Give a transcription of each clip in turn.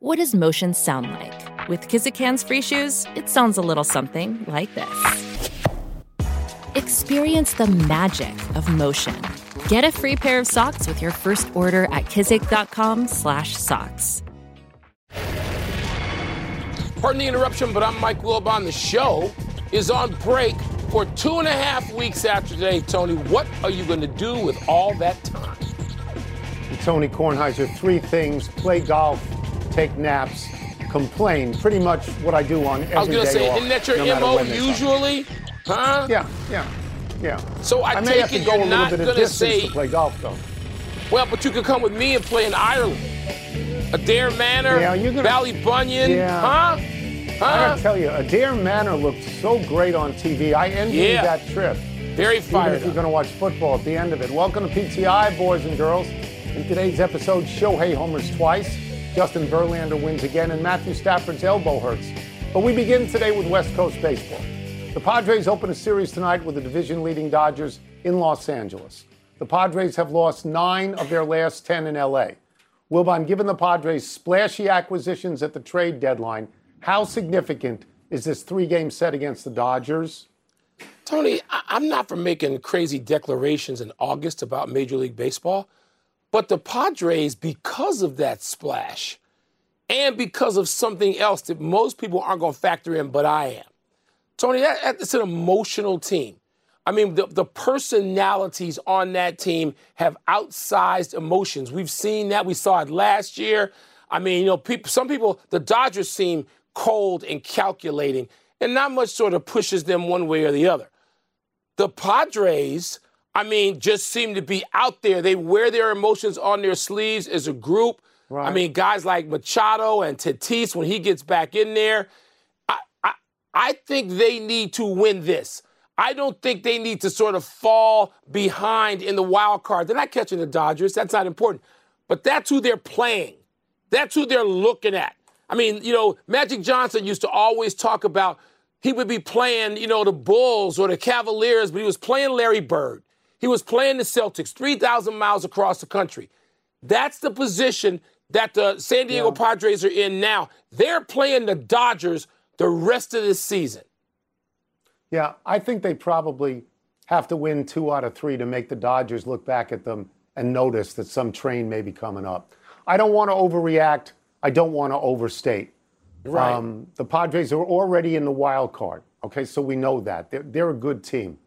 What does motion sound like? With Kizik hands free shoes, it sounds a little something like this. Experience the magic of motion. Get a free pair of socks with your first order at kizik.com/socks. Pardon the interruption, but I'm Mike Wilbon. The show is on break for two and a half weeks after today. Tony, what are you going to do with all that time? Tony Kornheiser, three things play golf, take naps, complain. Pretty much what I do on every I was going to say, off, isn't that your no MO usually? Huh? Yeah, yeah, yeah. So I, I may take have to it go a little bit of distance say, to play golf, though. well, but you could come with me and play in Ireland. Adare Manor, Yeah, gonna- Ballybunion, Yeah. huh? Huh? I gotta tell you, Adare Manor looked so great on TV. I envy Yeah. that trip. Very fired. Even if you're going to watch football at the end of it. Welcome to PTI, boys and girls. In today's episode, Shohei homers twice, Justin Verlander wins again, and Matthew Stafford's elbow hurts. But we begin today with West Coast baseball. The Padres open a series tonight with the division leading Dodgers in Los Angeles. The Padres have lost nine of their last 10 in LA. Wilbon, given the Padres' splashy acquisitions at the trade deadline, how significant is this three game set against the Dodgers? Tony, I- I'm not for making crazy declarations in August about Major League Baseball, but the Padres, because of that splash and because of something else that most people aren't going to factor in, but I am. Tony, that, that's an emotional team. I mean, the, the personalities on that team have outsized emotions. We've seen that. We saw it last year. I mean, you know, people, some people, the Dodgers seem cold and calculating, and not much sort of pushes them one way or the other. The Padres, I mean, just seem to be out there. They wear their emotions on their sleeves as a group. I mean, guys like Machado and Tatis, when he gets back in there, I, I, I think they need to win this. I don't think they need to sort of fall behind in the wild card. They're not catching the Dodgers. That's not important. But that's who they're playing. That's who they're looking at. I mean, you know, Magic Johnson used to always talk about he would be playing, you know, the Bulls or the Cavaliers, but he was playing Larry Bird. He was playing the Celtics 3,000 miles across the country. That's the position that the San Diego Padres are in now. They're playing the Dodgers the rest of this season. Yeah, I think they probably have to win two out of three to make the Dodgers look back at them and notice that some train may be coming up. I don't want to overreact. I don't want to overstate. Right. Um, the Padres are already in the wild card. Okay, so we know that. They're, they're a good team.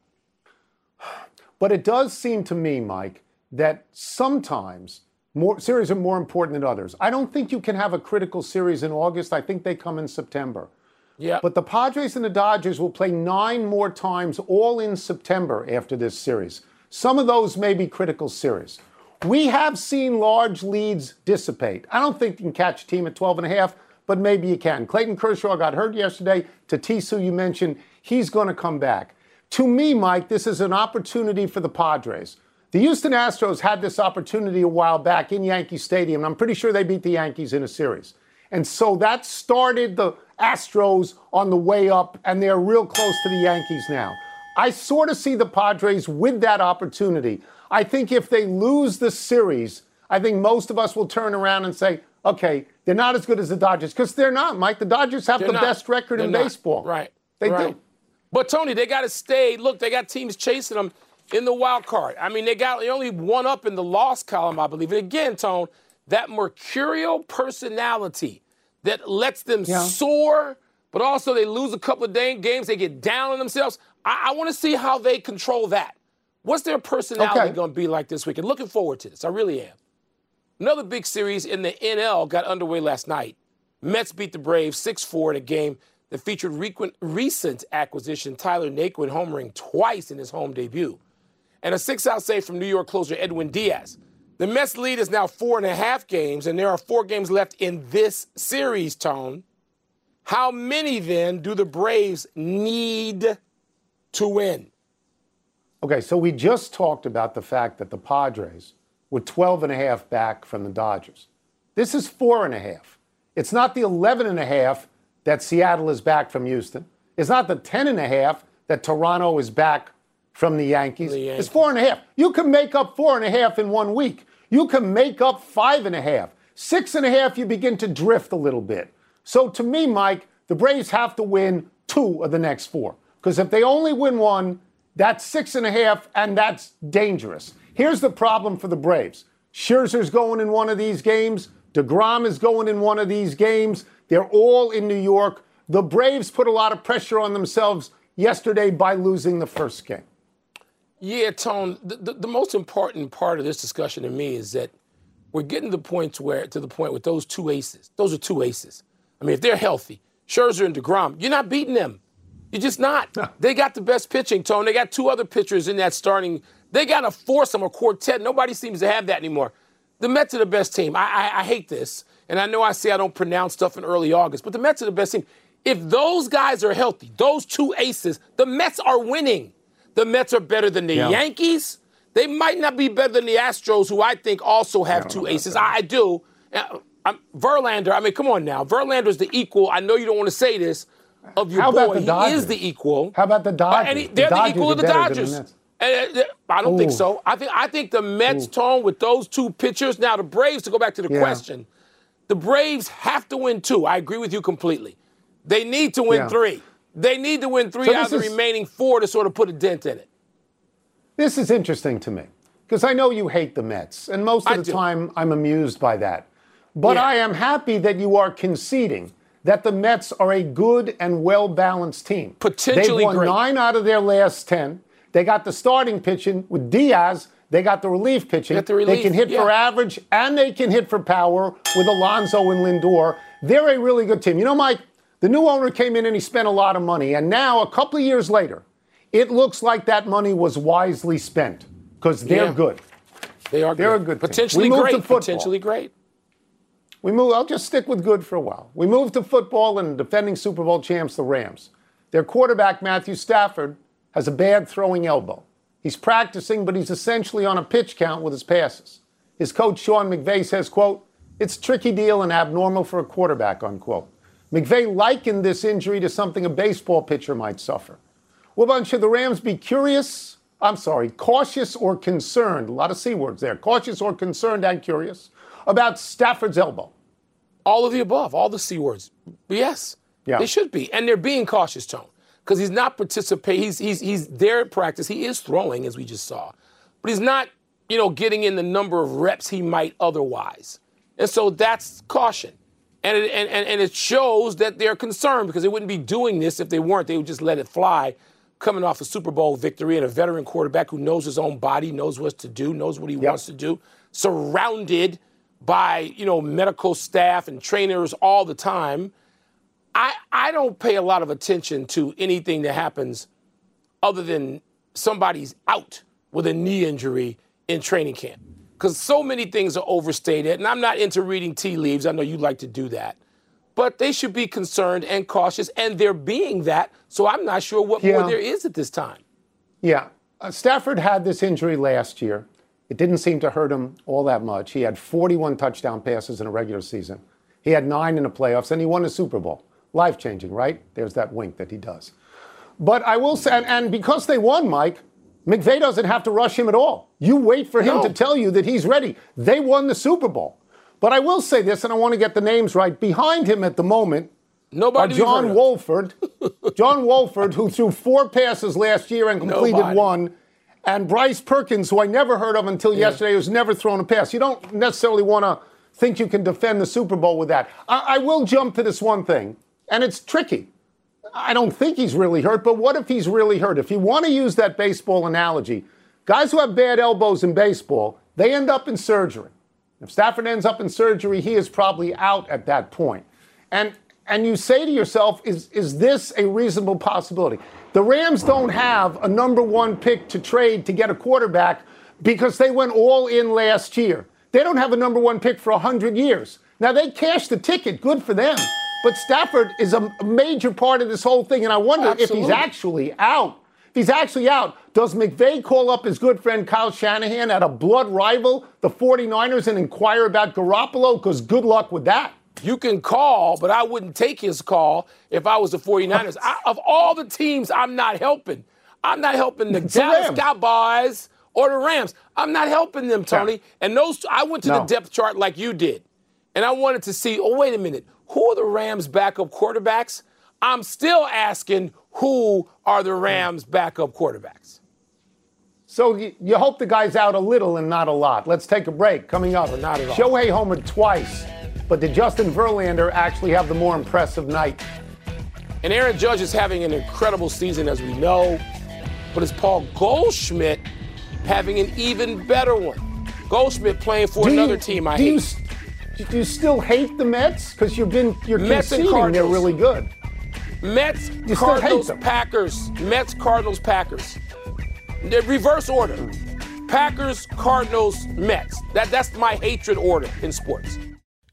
But it does seem to me, Mike, that sometimes more series are more important than others. I don't think you can have a critical series in August. I think they come in September. yeah. But the Padres and the Dodgers will play nine more times, all in September after this series. Some of those may be critical series. We have seen large leads dissipate. I don't think you can catch a team at 12 and a half, but maybe you can. Clayton Kershaw got hurt yesterday. Tatis, who you mentioned, he's going to come back. To me, Mike, this is an opportunity for the Padres. The Houston Astros had this opportunity a while back in Yankee Stadium, and I'm pretty sure they beat the Yankees in a series. And so that started the Astros on the way up, and they're real close to the Yankees now. I sort of see the Padres with that opportunity. I think if they lose the series, I think most of us will turn around and say, okay, they're not as good as the Dodgers, because they're not, Mike. The Dodgers have They're the not. best record They're in not. baseball. Right. They right. do. But Tony, they got to stay. Look, they got teams chasing them in the wild card. I mean, they got they only one up in the loss column, I believe. And again, Tone, that mercurial personality that lets them Yeah. soar, but also they lose a couple of dang games, they get down on themselves. I, I want to see how they control that. What's their personality Okay. going to be like this weekend? Looking forward to this. I really am. Another big series in the NL got underway last night. Mets beat the Braves 6 4 in a game that featured recent acquisition Tyler Naquin homering twice in his home debut. And a six out save from New York closer Edwin Diaz. The Mets lead is now four and a half games, and there are four games left in this series, Tone. How many then do the Braves need to win? Okay, so we just talked about the fact that the Padres were 12 and a half back from the Dodgers. This is four and a half. It's not the 11 and a half that Seattle is back from Houston. It's not the 10 and a half that Toronto is back from the Yankees. The Yankees. It's four and a half. You can make up four and a half in one week. You can make up five and a half. Six and a half, you begin to drift a little bit. So to me, Mike, the Braves have to win two of the next four. Because if they only win one, that's six and a half, and that's dangerous. Here's the problem for the Braves Scherzer's going in one of these games, DeGrom is going in one of these games. They're all in New York. The Braves put a lot of pressure on themselves yesterday by losing the first game. Yeah, Tone. The, the, the, most important part of this discussion to me is that we're getting to the point where to the point with those two aces. Those are two aces. I mean, if they're healthy, Scherzer and Degrom, you're not beating them. You're just not. They got the best pitching, Tone. They got two other pitchers in that starting. They got a foursome or quartet. Nobody seems to have that anymore. The Mets are the best team. I, I, I hate this, and I know I say I don't pronounce stuff in early August, but the Mets are the best team. If those guys are healthy, those two aces, the Mets are winning. The Mets are better than the yeah. Yankees. They might not be better than the Astros, who I think also have two aces. I, I, do. Uh, I'm, Verlander, I mean, come on now. Verlander's the equal. I know you don't want to say this of your How boy. About the Dodgers? He is the equal. How about the Dodgers? And he, they're the, the equal of the Dodgers. Uh, I don't Ooh. think so. I think I think the Mets Ooh. tone with those two pitchers. Now the Braves. To go back to the yeah. question, the Braves have to win two. I agree with you completely. They need to win yeah. three. They need to win three so out of the is, remaining four to sort of put a dent in it. This is interesting to me because I know you hate the Mets, and most of I the do. time I'm amused by that. But yeah. I am happy that you are conceding that the Mets are a good and well balanced team. Potentially They've won great. nine out of their last ten. They got the starting pitching with Diaz. They got the relief pitching. The relief, they can hit yeah. for average and they can hit for power with Alonso and Lindor. They're a really good team. You know, Mike, the new owner came in and he spent a lot of money. And now, a couple of years later, it looks like that money was wisely spent because they're yeah. good. They are they're good. a good Potentially team. great. Potentially great. We move. I'll just stick with good for a while. We move to football and defending Super Bowl champs, the Rams. Their quarterback Matthew Stafford has a bad throwing elbow. He's practicing, but he's essentially on a pitch count with his passes. His coach Sean McVay says, "quote It's a tricky deal and abnormal for a quarterback." Unquote. McVay likened this injury to something a baseball pitcher might suffer. Wilbon should the Rams be curious? I'm sorry, cautious or concerned? A lot of c words there. Cautious or concerned and curious about Stafford's elbow? All of the above, all the C words. Yes, yeah. they should be. And they're being cautious, Tone, because he's not participating. He's, he's, he's there at practice. He is throwing, as we just saw, but he's not, you know, getting in the number of reps he might otherwise. And so that's caution. And it, and, and, and it shows that they're concerned because they wouldn't be doing this if they weren't. They would just let it fly coming off a Super Bowl victory and a veteran quarterback who knows his own body, knows what to do, knows what he yep. wants to do, surrounded – by you know medical staff and trainers all the time. I I don't pay a lot of attention to anything that happens other than somebody's out with a knee injury in training camp. Because so many things are overstated, and I'm not into reading tea leaves. I know you like to do that. But they should be concerned and cautious, and they're being that. So I'm not sure what yeah. more there is at this time. Yeah. Uh, Stafford had this injury last year. It didn't seem to hurt him all that much. He had 41 touchdown passes in a regular season. He had nine in the playoffs, and he won the Super Bowl. Life changing, right? There's that wink that he does. But I will say, and, and, because they won, Mike, McVay doesn't have to rush him at all. You wait for him no. to tell you that he's ready. They won the Super Bowl. But I will say this, and I want to get the names right. Behind him at the moment Nobody are John Wolford. John Wolford, who threw four passes last year and completed Nobody. one and Bryce Perkins, who I never heard of until yeah. yesterday, who's never thrown a pass. You don't necessarily want to think you can defend the Super Bowl with that. I, I will jump to this one thing, and it's tricky. I don't think he's really hurt, but what if he's really hurt? If you want to use that baseball analogy, guys who have bad elbows in baseball, they end up in surgery. If Stafford ends up in surgery, he is probably out at that point. And and you say to yourself, is, is this a reasonable possibility? The Rams don't have a number one pick to trade to get a quarterback because they went all in last year. They don't have a number one pick for 100 years. Now, they cashed the ticket, good for them. But Stafford is a major part of this whole thing, and I wonder Absolutely. if he's actually out. If he's actually out, does McVay call up his good friend Kyle Shanahan at a blood rival, the 49ers, and inquire about Garoppolo? Because good luck with that. You can call, but I wouldn't take his call if I was the 49ers. I, of all the teams I'm not helping, I'm not helping the it's Dallas the Cowboys or the Rams. I'm not helping them, Tony. Yeah. And those, I went to no. the depth chart like you did. and I wanted to see, oh, wait a minute, who are the Rams' backup quarterbacks? I'm still asking, who are the Rams' backup quarterbacks? So you, you, hope the guy's out a little and not a lot. Let's take a break. Coming up, or not at all. Shohei homered twice, but did Justin Verlander actually have the more impressive night? And Aaron Judge is having an incredible season, as we know, but is Paul Goldschmidt having an even better one? Goldschmidt playing for do another you, team I do hate. You, you still hate the Mets because you've been you're Mets and conceding they're really good? Mets, you Cardinals, Packers. Mets, Cardinals, Packers. The reverse order. Packers, Cardinals, Mets. That, that's my hatred order in sports.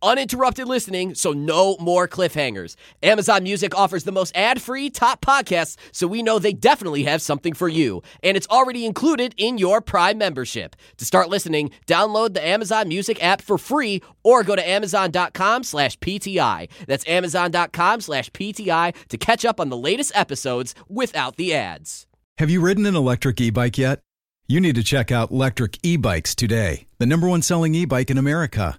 Uninterrupted listening, so no more cliffhangers. Amazon Music offers the most ad free top podcasts, so we know they definitely have something for you. And it's already included in your Prime membership. To start listening, download the Amazon Music app for free or go to amazon.com slash PTI. That's amazon.com slash PTI to catch up on the latest episodes without the ads. Have you ridden an electric e bike yet? You need to check out Lectric E Bikes today, the number one selling e bike in America.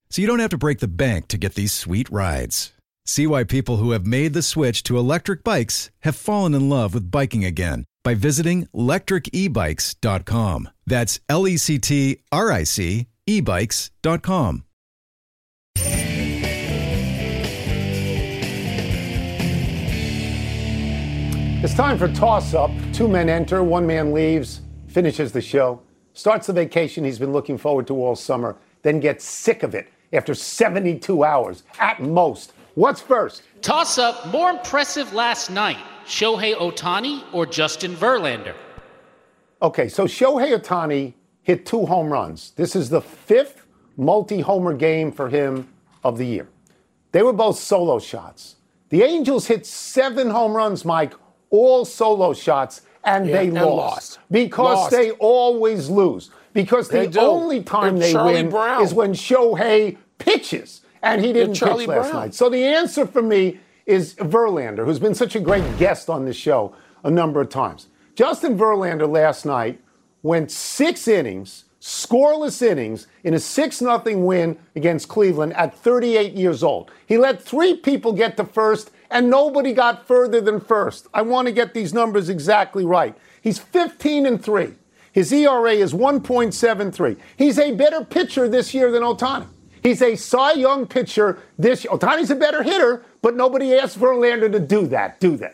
so you don't have to break the bank to get these sweet rides. See why people who have made the switch to electric bikes have fallen in love with biking again by visiting lectricebikes.com. That's L E C T R I C ebikes.com. It's time for toss up. Two men enter, one man leaves, finishes the show, starts the vacation he's been looking forward to all summer, then gets sick of it after 72 hours at most. What's first? Toss up more impressive last night Shohei Ohtani or Justin Verlander? Okay, so Shohei Ohtani hit two home runs. This is the fifth multi homer game for him of the year. They were both solo shots. The Angels hit seven home runs, Mike, all solo shots, and Yeah, they and lost, lost. because Lost. they always lose. Because They the do. only time They're they Charlie win Brown. is when Shohei pitches, and he didn't pitch last Brown. night. So the answer for me is Verlander, who's been such a great guest on this show a number of times. Justin Verlander last night went six innings, scoreless innings, in a 6 0 win against Cleveland at 38 years old. He let three people get to first, and nobody got further than first. I want to get these numbers exactly right. He's 15 and 3. His ERA is 1.73. He's a better pitcher this year than Ohtani. He's a Cy Young pitcher this year. Ohtani's a better hitter, but nobody asked Verlander to do that, do they?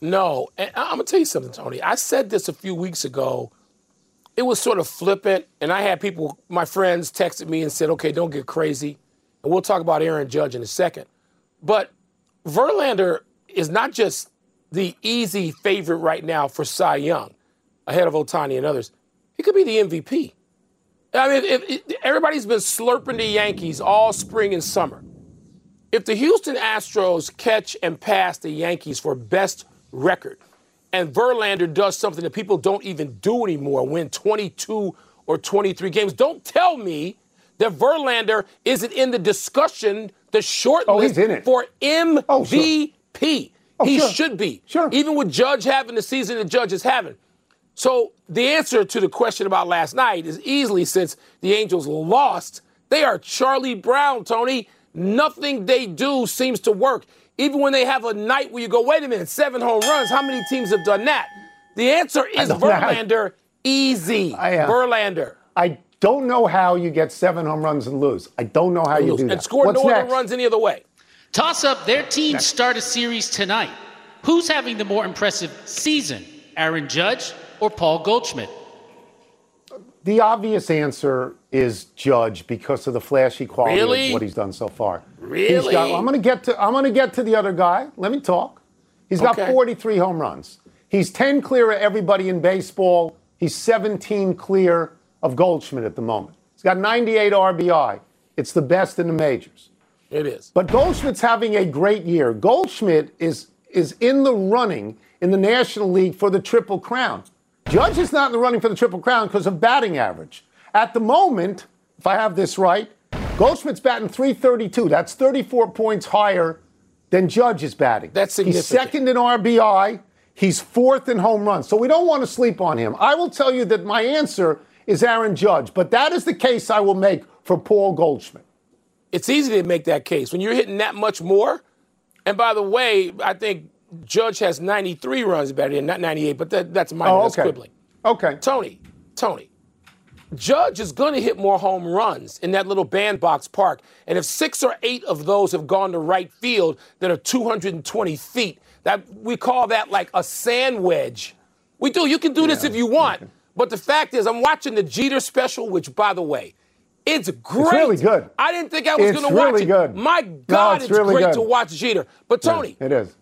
No, and I'm gonna tell you something, Tony. I said this a few weeks ago. It was sort of flippant, and I had people, my friends, texted me and said, "Okay, don't get crazy," and we'll talk about Aaron Judge in a second. But Verlander is not just the easy favorite right now for Cy Young, ahead of Ohtani and others. He could be the MVP. I mean, if, if, everybody's been slurping the Yankees all spring and summer. If the Houston Astros catch and pass the Yankees for best record, and Verlander does something that people don't even do anymore, win 22 or 23 games, don't tell me that Verlander isn't in the discussion, the short Oh, list for MVP. Oh, sure. he sure. should be. Sure. Even with Judge having the season that Judge is having. So the answer to the question about last night is easily since the Angels lost, they are Charlie Brown, Tony. Nothing they do seems to work. Even when they have a night where you go, wait a minute, seven home runs, how many teams have done that? The answer is don't know how- Verlander. Easy. I, uh, Verlander. I don't know how you get seven home runs and lose. I don't know how you do that. and score What's no next? other runs any other way. Toss up their teams start a series tonight. Who's having the more impressive season, Aaron Judge or Paul Goldschmidt? The obvious answer is Judge because of the flashy quality Really? of what he's done so far. Really? He's got, I'm going to get to I'm going to get to the other guy. Let me talk. He's got Okay. 43 home runs. He's 10 clear of everybody in baseball. He's 17 clear of Goldschmidt at the moment. He's got 98 RBI. It's the best in the majors. It is. But Goldschmidt's having a great year. Goldschmidt is is in the running in the National League for the Triple Crown. Judge is not in the running for the Triple Crown because of batting average. At the moment, if I have this right, Goldschmidt's batting 332. That's 34 points higher than Judge is batting. That's significant. He's second in RBI. He's fourth in home runs. So we don't want to sleep on him. I will tell you that my answer is Aaron Judge, but that is the case I will make for Paul Goldschmidt. it's easy to make that case when you're hitting that much more. And by the way, I think Judge has 93 runs better than not 98, but that, that's minor. Oh, That's okay. quibbling. Okay. Tony, Tony, Judge is going to hit more home runs in that little bandbox park. And if six or eight of those have gone to right field that are 220 feet, that we call that like a sand wedge. We do. You can do this if you want. But the fact is, I'm watching the Jeter special, which, by the way, it's great. really good. I didn't think I was going to watch really it. good. My No, God, it's it's, really great good. to watch Jeter. But Tony, It is.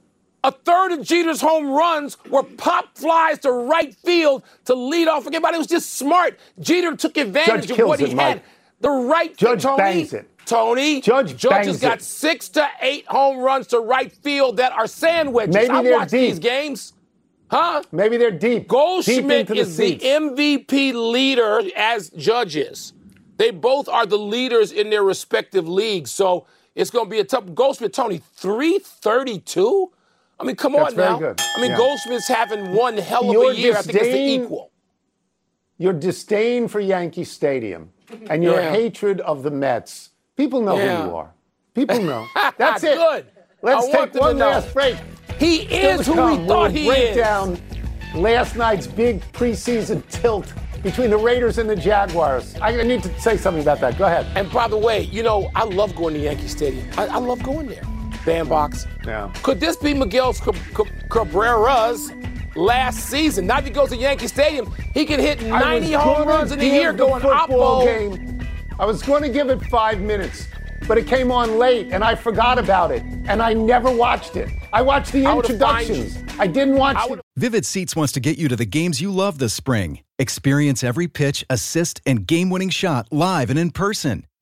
A third of Jeter's home runs were pop flies to right field to lead off. Forget about it. It was just smart. Jeter took advantage Judge of what he it, had. Mike. The right Judge Tony, bangs it. Tony. Judge Judge has got it. six to eight home runs to right field that are sandwiches. Maybe I they're watch these deep. games. Huh? Maybe they're deep. deep Goldschmidt the is the seats. MVP leader as judges. They both are the leaders in their respective leagues. So it's going to be a tough. Goldschmidt, Tony, 332? I mean, come That's on now. good. I mean, Yeah. Goldschmidt's having one hell of Your a year. I think it's the equal. Your disdain for Yankee Stadium and your Yeah. hatred of the Mets. People know Yeah. who you are. People know. That's it. Good. Let's I take one last break. He is who come, we thought he break is. down last night's big preseason tilt between the Raiders and the Jaguars. I need to say something about that. Go ahead. And by the way, you know, I love going to Yankee Stadium. I, I love going there. Bandbox. Yeah. Could this be Miguel Cab- Cab- Cabrera's last season? Now if he goes to Yankee Stadium, he can hit 90 home runs in a year the going football oppo. game. I was going to give it five minutes, but it came on late and I forgot about it. And I never watched it. I watched the I would've fined you. introductions. I didn't watch I it. Vivid Seats wants to get you to the games you love this spring. Experience every pitch, assist, and game winning shot live and in person.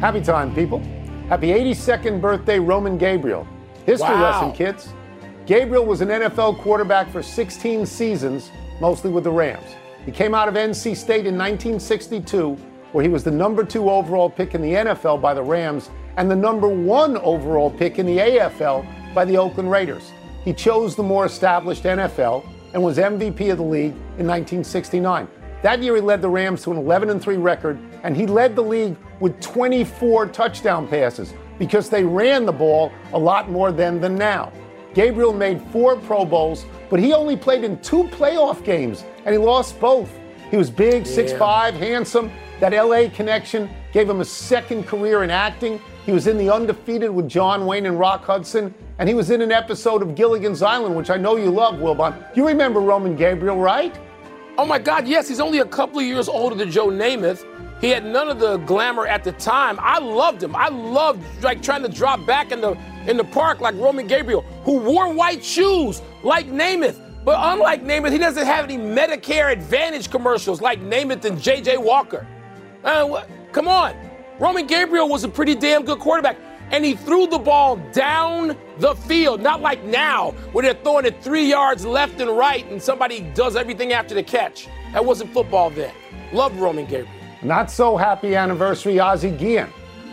Happy time, people. Happy 82nd birthday, Roman Gabriel. History Wow. lesson, kids. Gabriel was an NFL quarterback for 16 seasons, mostly with the Rams. He came out of NC State in 1962, where he was the number two overall pick in the NFL by the Rams and the number one overall pick in the AFL by the Oakland Raiders. He chose the more established NFL and was MVP of the league in 1969. That year, he led the Rams to an 11 3 record, and he led the league with 24 touchdown passes because they ran the ball a lot more then than now. Gabriel made four Pro Bowls, but he only played in two playoff games, and he lost both. He was big, 6'5, handsome. That LA connection gave him a second career in acting. He was in The Undefeated with John Wayne and Rock Hudson, and he was in an episode of Gilligan's Island, which I know you love, Wilbon. You remember Roman Gabriel, right? Oh my God, yes, he's only a couple of years older than Joe Namath. He had none of the glamour at the time. I loved him. I loved like trying to drop back in the in the park like Roman Gabriel, who wore white shoes like Namath. But unlike Namath, he doesn't have any Medicare Advantage commercials like Namath and J.J. Walker. Uh? Come on. Roman Gabriel was a pretty damn good quarterback. And he threw the ball down the field, not like now, where they're throwing it three yards left and right and somebody does everything after the catch. That wasn't football then. Love Roman Gabriel. Not so happy anniversary, Ozzie Guillen.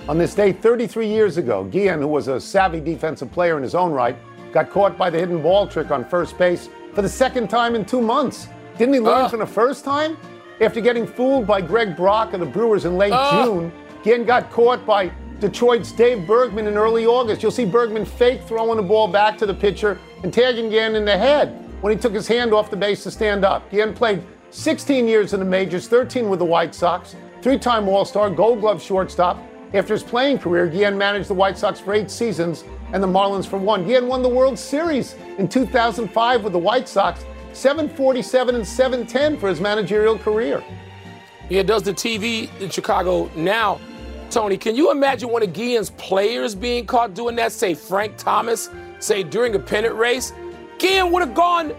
On this day 33 years ago, Guillen, who was a savvy defensive player in his own right, got caught by the hidden ball trick on first base for the second time in two months. Didn't he learn Uh. from the first time? After getting fooled by Greg Brock of the Brewers in late Uh. June, Guillen got caught by Detroit's Dave Bergman in early August. You'll see Bergman fake throwing the ball back to the pitcher and tagging Guillen in the head when he took his hand off the base to stand up. Guillen played 16 years in the majors, 13 with the White Sox, three-time All-Star, Gold Glove shortstop. After his playing career, Guillen managed the White Sox for eight seasons and the Marlins for one. Guillen won the World Series in 2005 with the White Sox, 747 and 710 for his managerial career. Yeah, does the TV in Chicago now. Tony, can you imagine one of Guillen's players being caught doing that? Say Frank Thomas, say during a pennant race. Guillen would have gone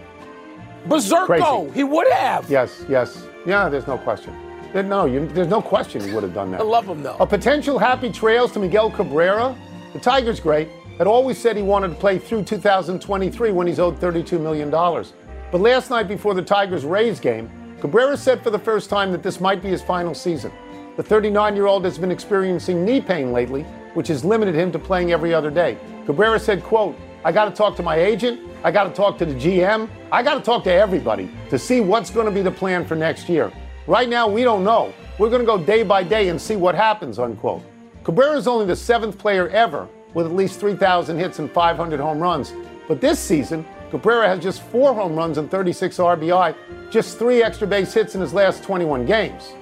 berserko. Crazy. He would have. Yes, yes. Yeah, there's no question. No, you, there's no question he would have done that. I love him though. A potential happy trails to Miguel Cabrera. The Tigers great. Had always said he wanted to play through 2023 when he's owed $32 million. But last night before the Tigers Rays game, Cabrera said for the first time that this might be his final season. The 39 year old has been experiencing knee pain lately, which has limited him to playing every other day. Cabrera said, quote, I got to talk to my agent. I got to talk to the GM. I got to talk to everybody to see what's going to be the plan for next year. Right now, we don't know. We're going to go day by day and see what happens, unquote. Cabrera is only the seventh player ever with at least 3,000 hits and 500 home runs. But this season, Cabrera has just four home runs and 36 RBI, just three extra base hits in his last 21 games.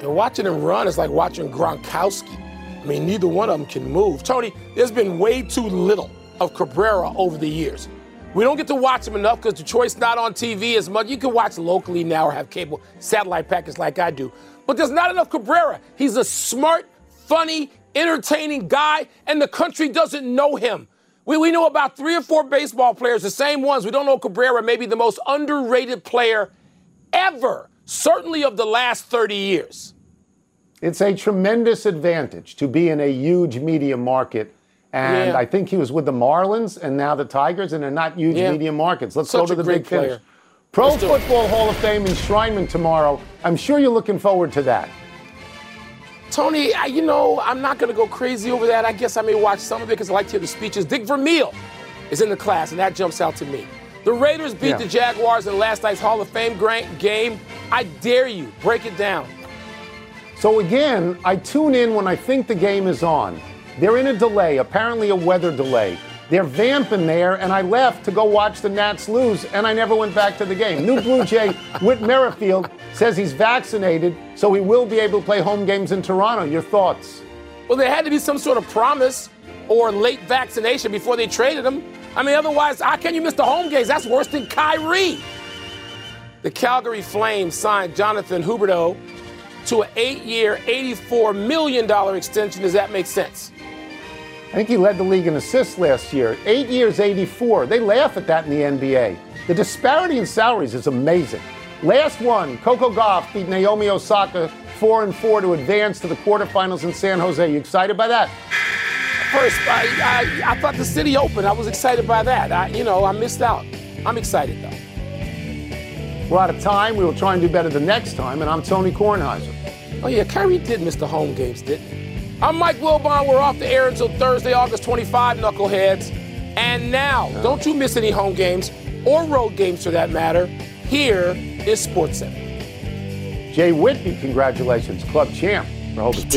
And watching him run is like watching Gronkowski. I mean, neither one of them can move. Tony, there's been way too little of Cabrera over the years. We don't get to watch him enough because Detroit's not on TV as much. You can watch locally now or have cable satellite packets like I do. But there's not enough Cabrera. He's a smart, funny, entertaining guy, and the country doesn't know him. We, we know about three or four baseball players, the same ones. We don't know Cabrera, maybe the most underrated player ever, certainly of the last 30 years. It's a tremendous advantage to be in a huge media market. And Yeah. I think he was with the Marlins and now the Tigers, and they're not huge Yeah. media markets. Let's Such go to the big finish. player. Pro Let's it. Football Hall of Fame enshrinement tomorrow. I'm sure you're looking forward to that. Tony, I, you know, I'm not going to go crazy over that. I guess I may watch some of it because I like to hear the speeches. Dick Vermeil is in the class, and that jumps out to me. The Raiders beat Yeah. the Jaguars in last night's Hall of Fame game. I dare you, break it down. So again, I tune in when I think the game is on. They're in a delay, apparently a weather delay. They're vamping there, and I left to go watch the Nats lose, and I never went back to the game. New Blue Jay Whit Merrifield says he's vaccinated, so he will be able to play home games in Toronto. Your thoughts? Well, there had to be some sort of promise or late vaccination before they traded him. I mean, otherwise, how can you miss the home games? That's worse than Kyrie. The Calgary Flames signed Jonathan Huberdeau to an eight-year, $84 million extension. Does that make sense? I think he led the league in assists last year. Eight years, 84. They laugh at that in the NBA. The disparity in salaries is amazing. Last one, Coco Gauff beat Naomi Osaka 4 and 4 to advance to the quarterfinals in San Jose. You excited by that? First, I, I, I thought the city opened. I was excited by that. I, you know, I missed out. I'm excited though. We're out of time. We will try and do better the next time. And I'm Tony Kornheiser. Oh yeah, Kyrie did miss the home games, didn't he? I'm Mike Wilbon. We're off the air until Thursday, August 25, knuckleheads. And now, don't you miss any home games or road games for that matter. Here is SportsCenter. Jay Whitney, congratulations, club champ for Hope Beach.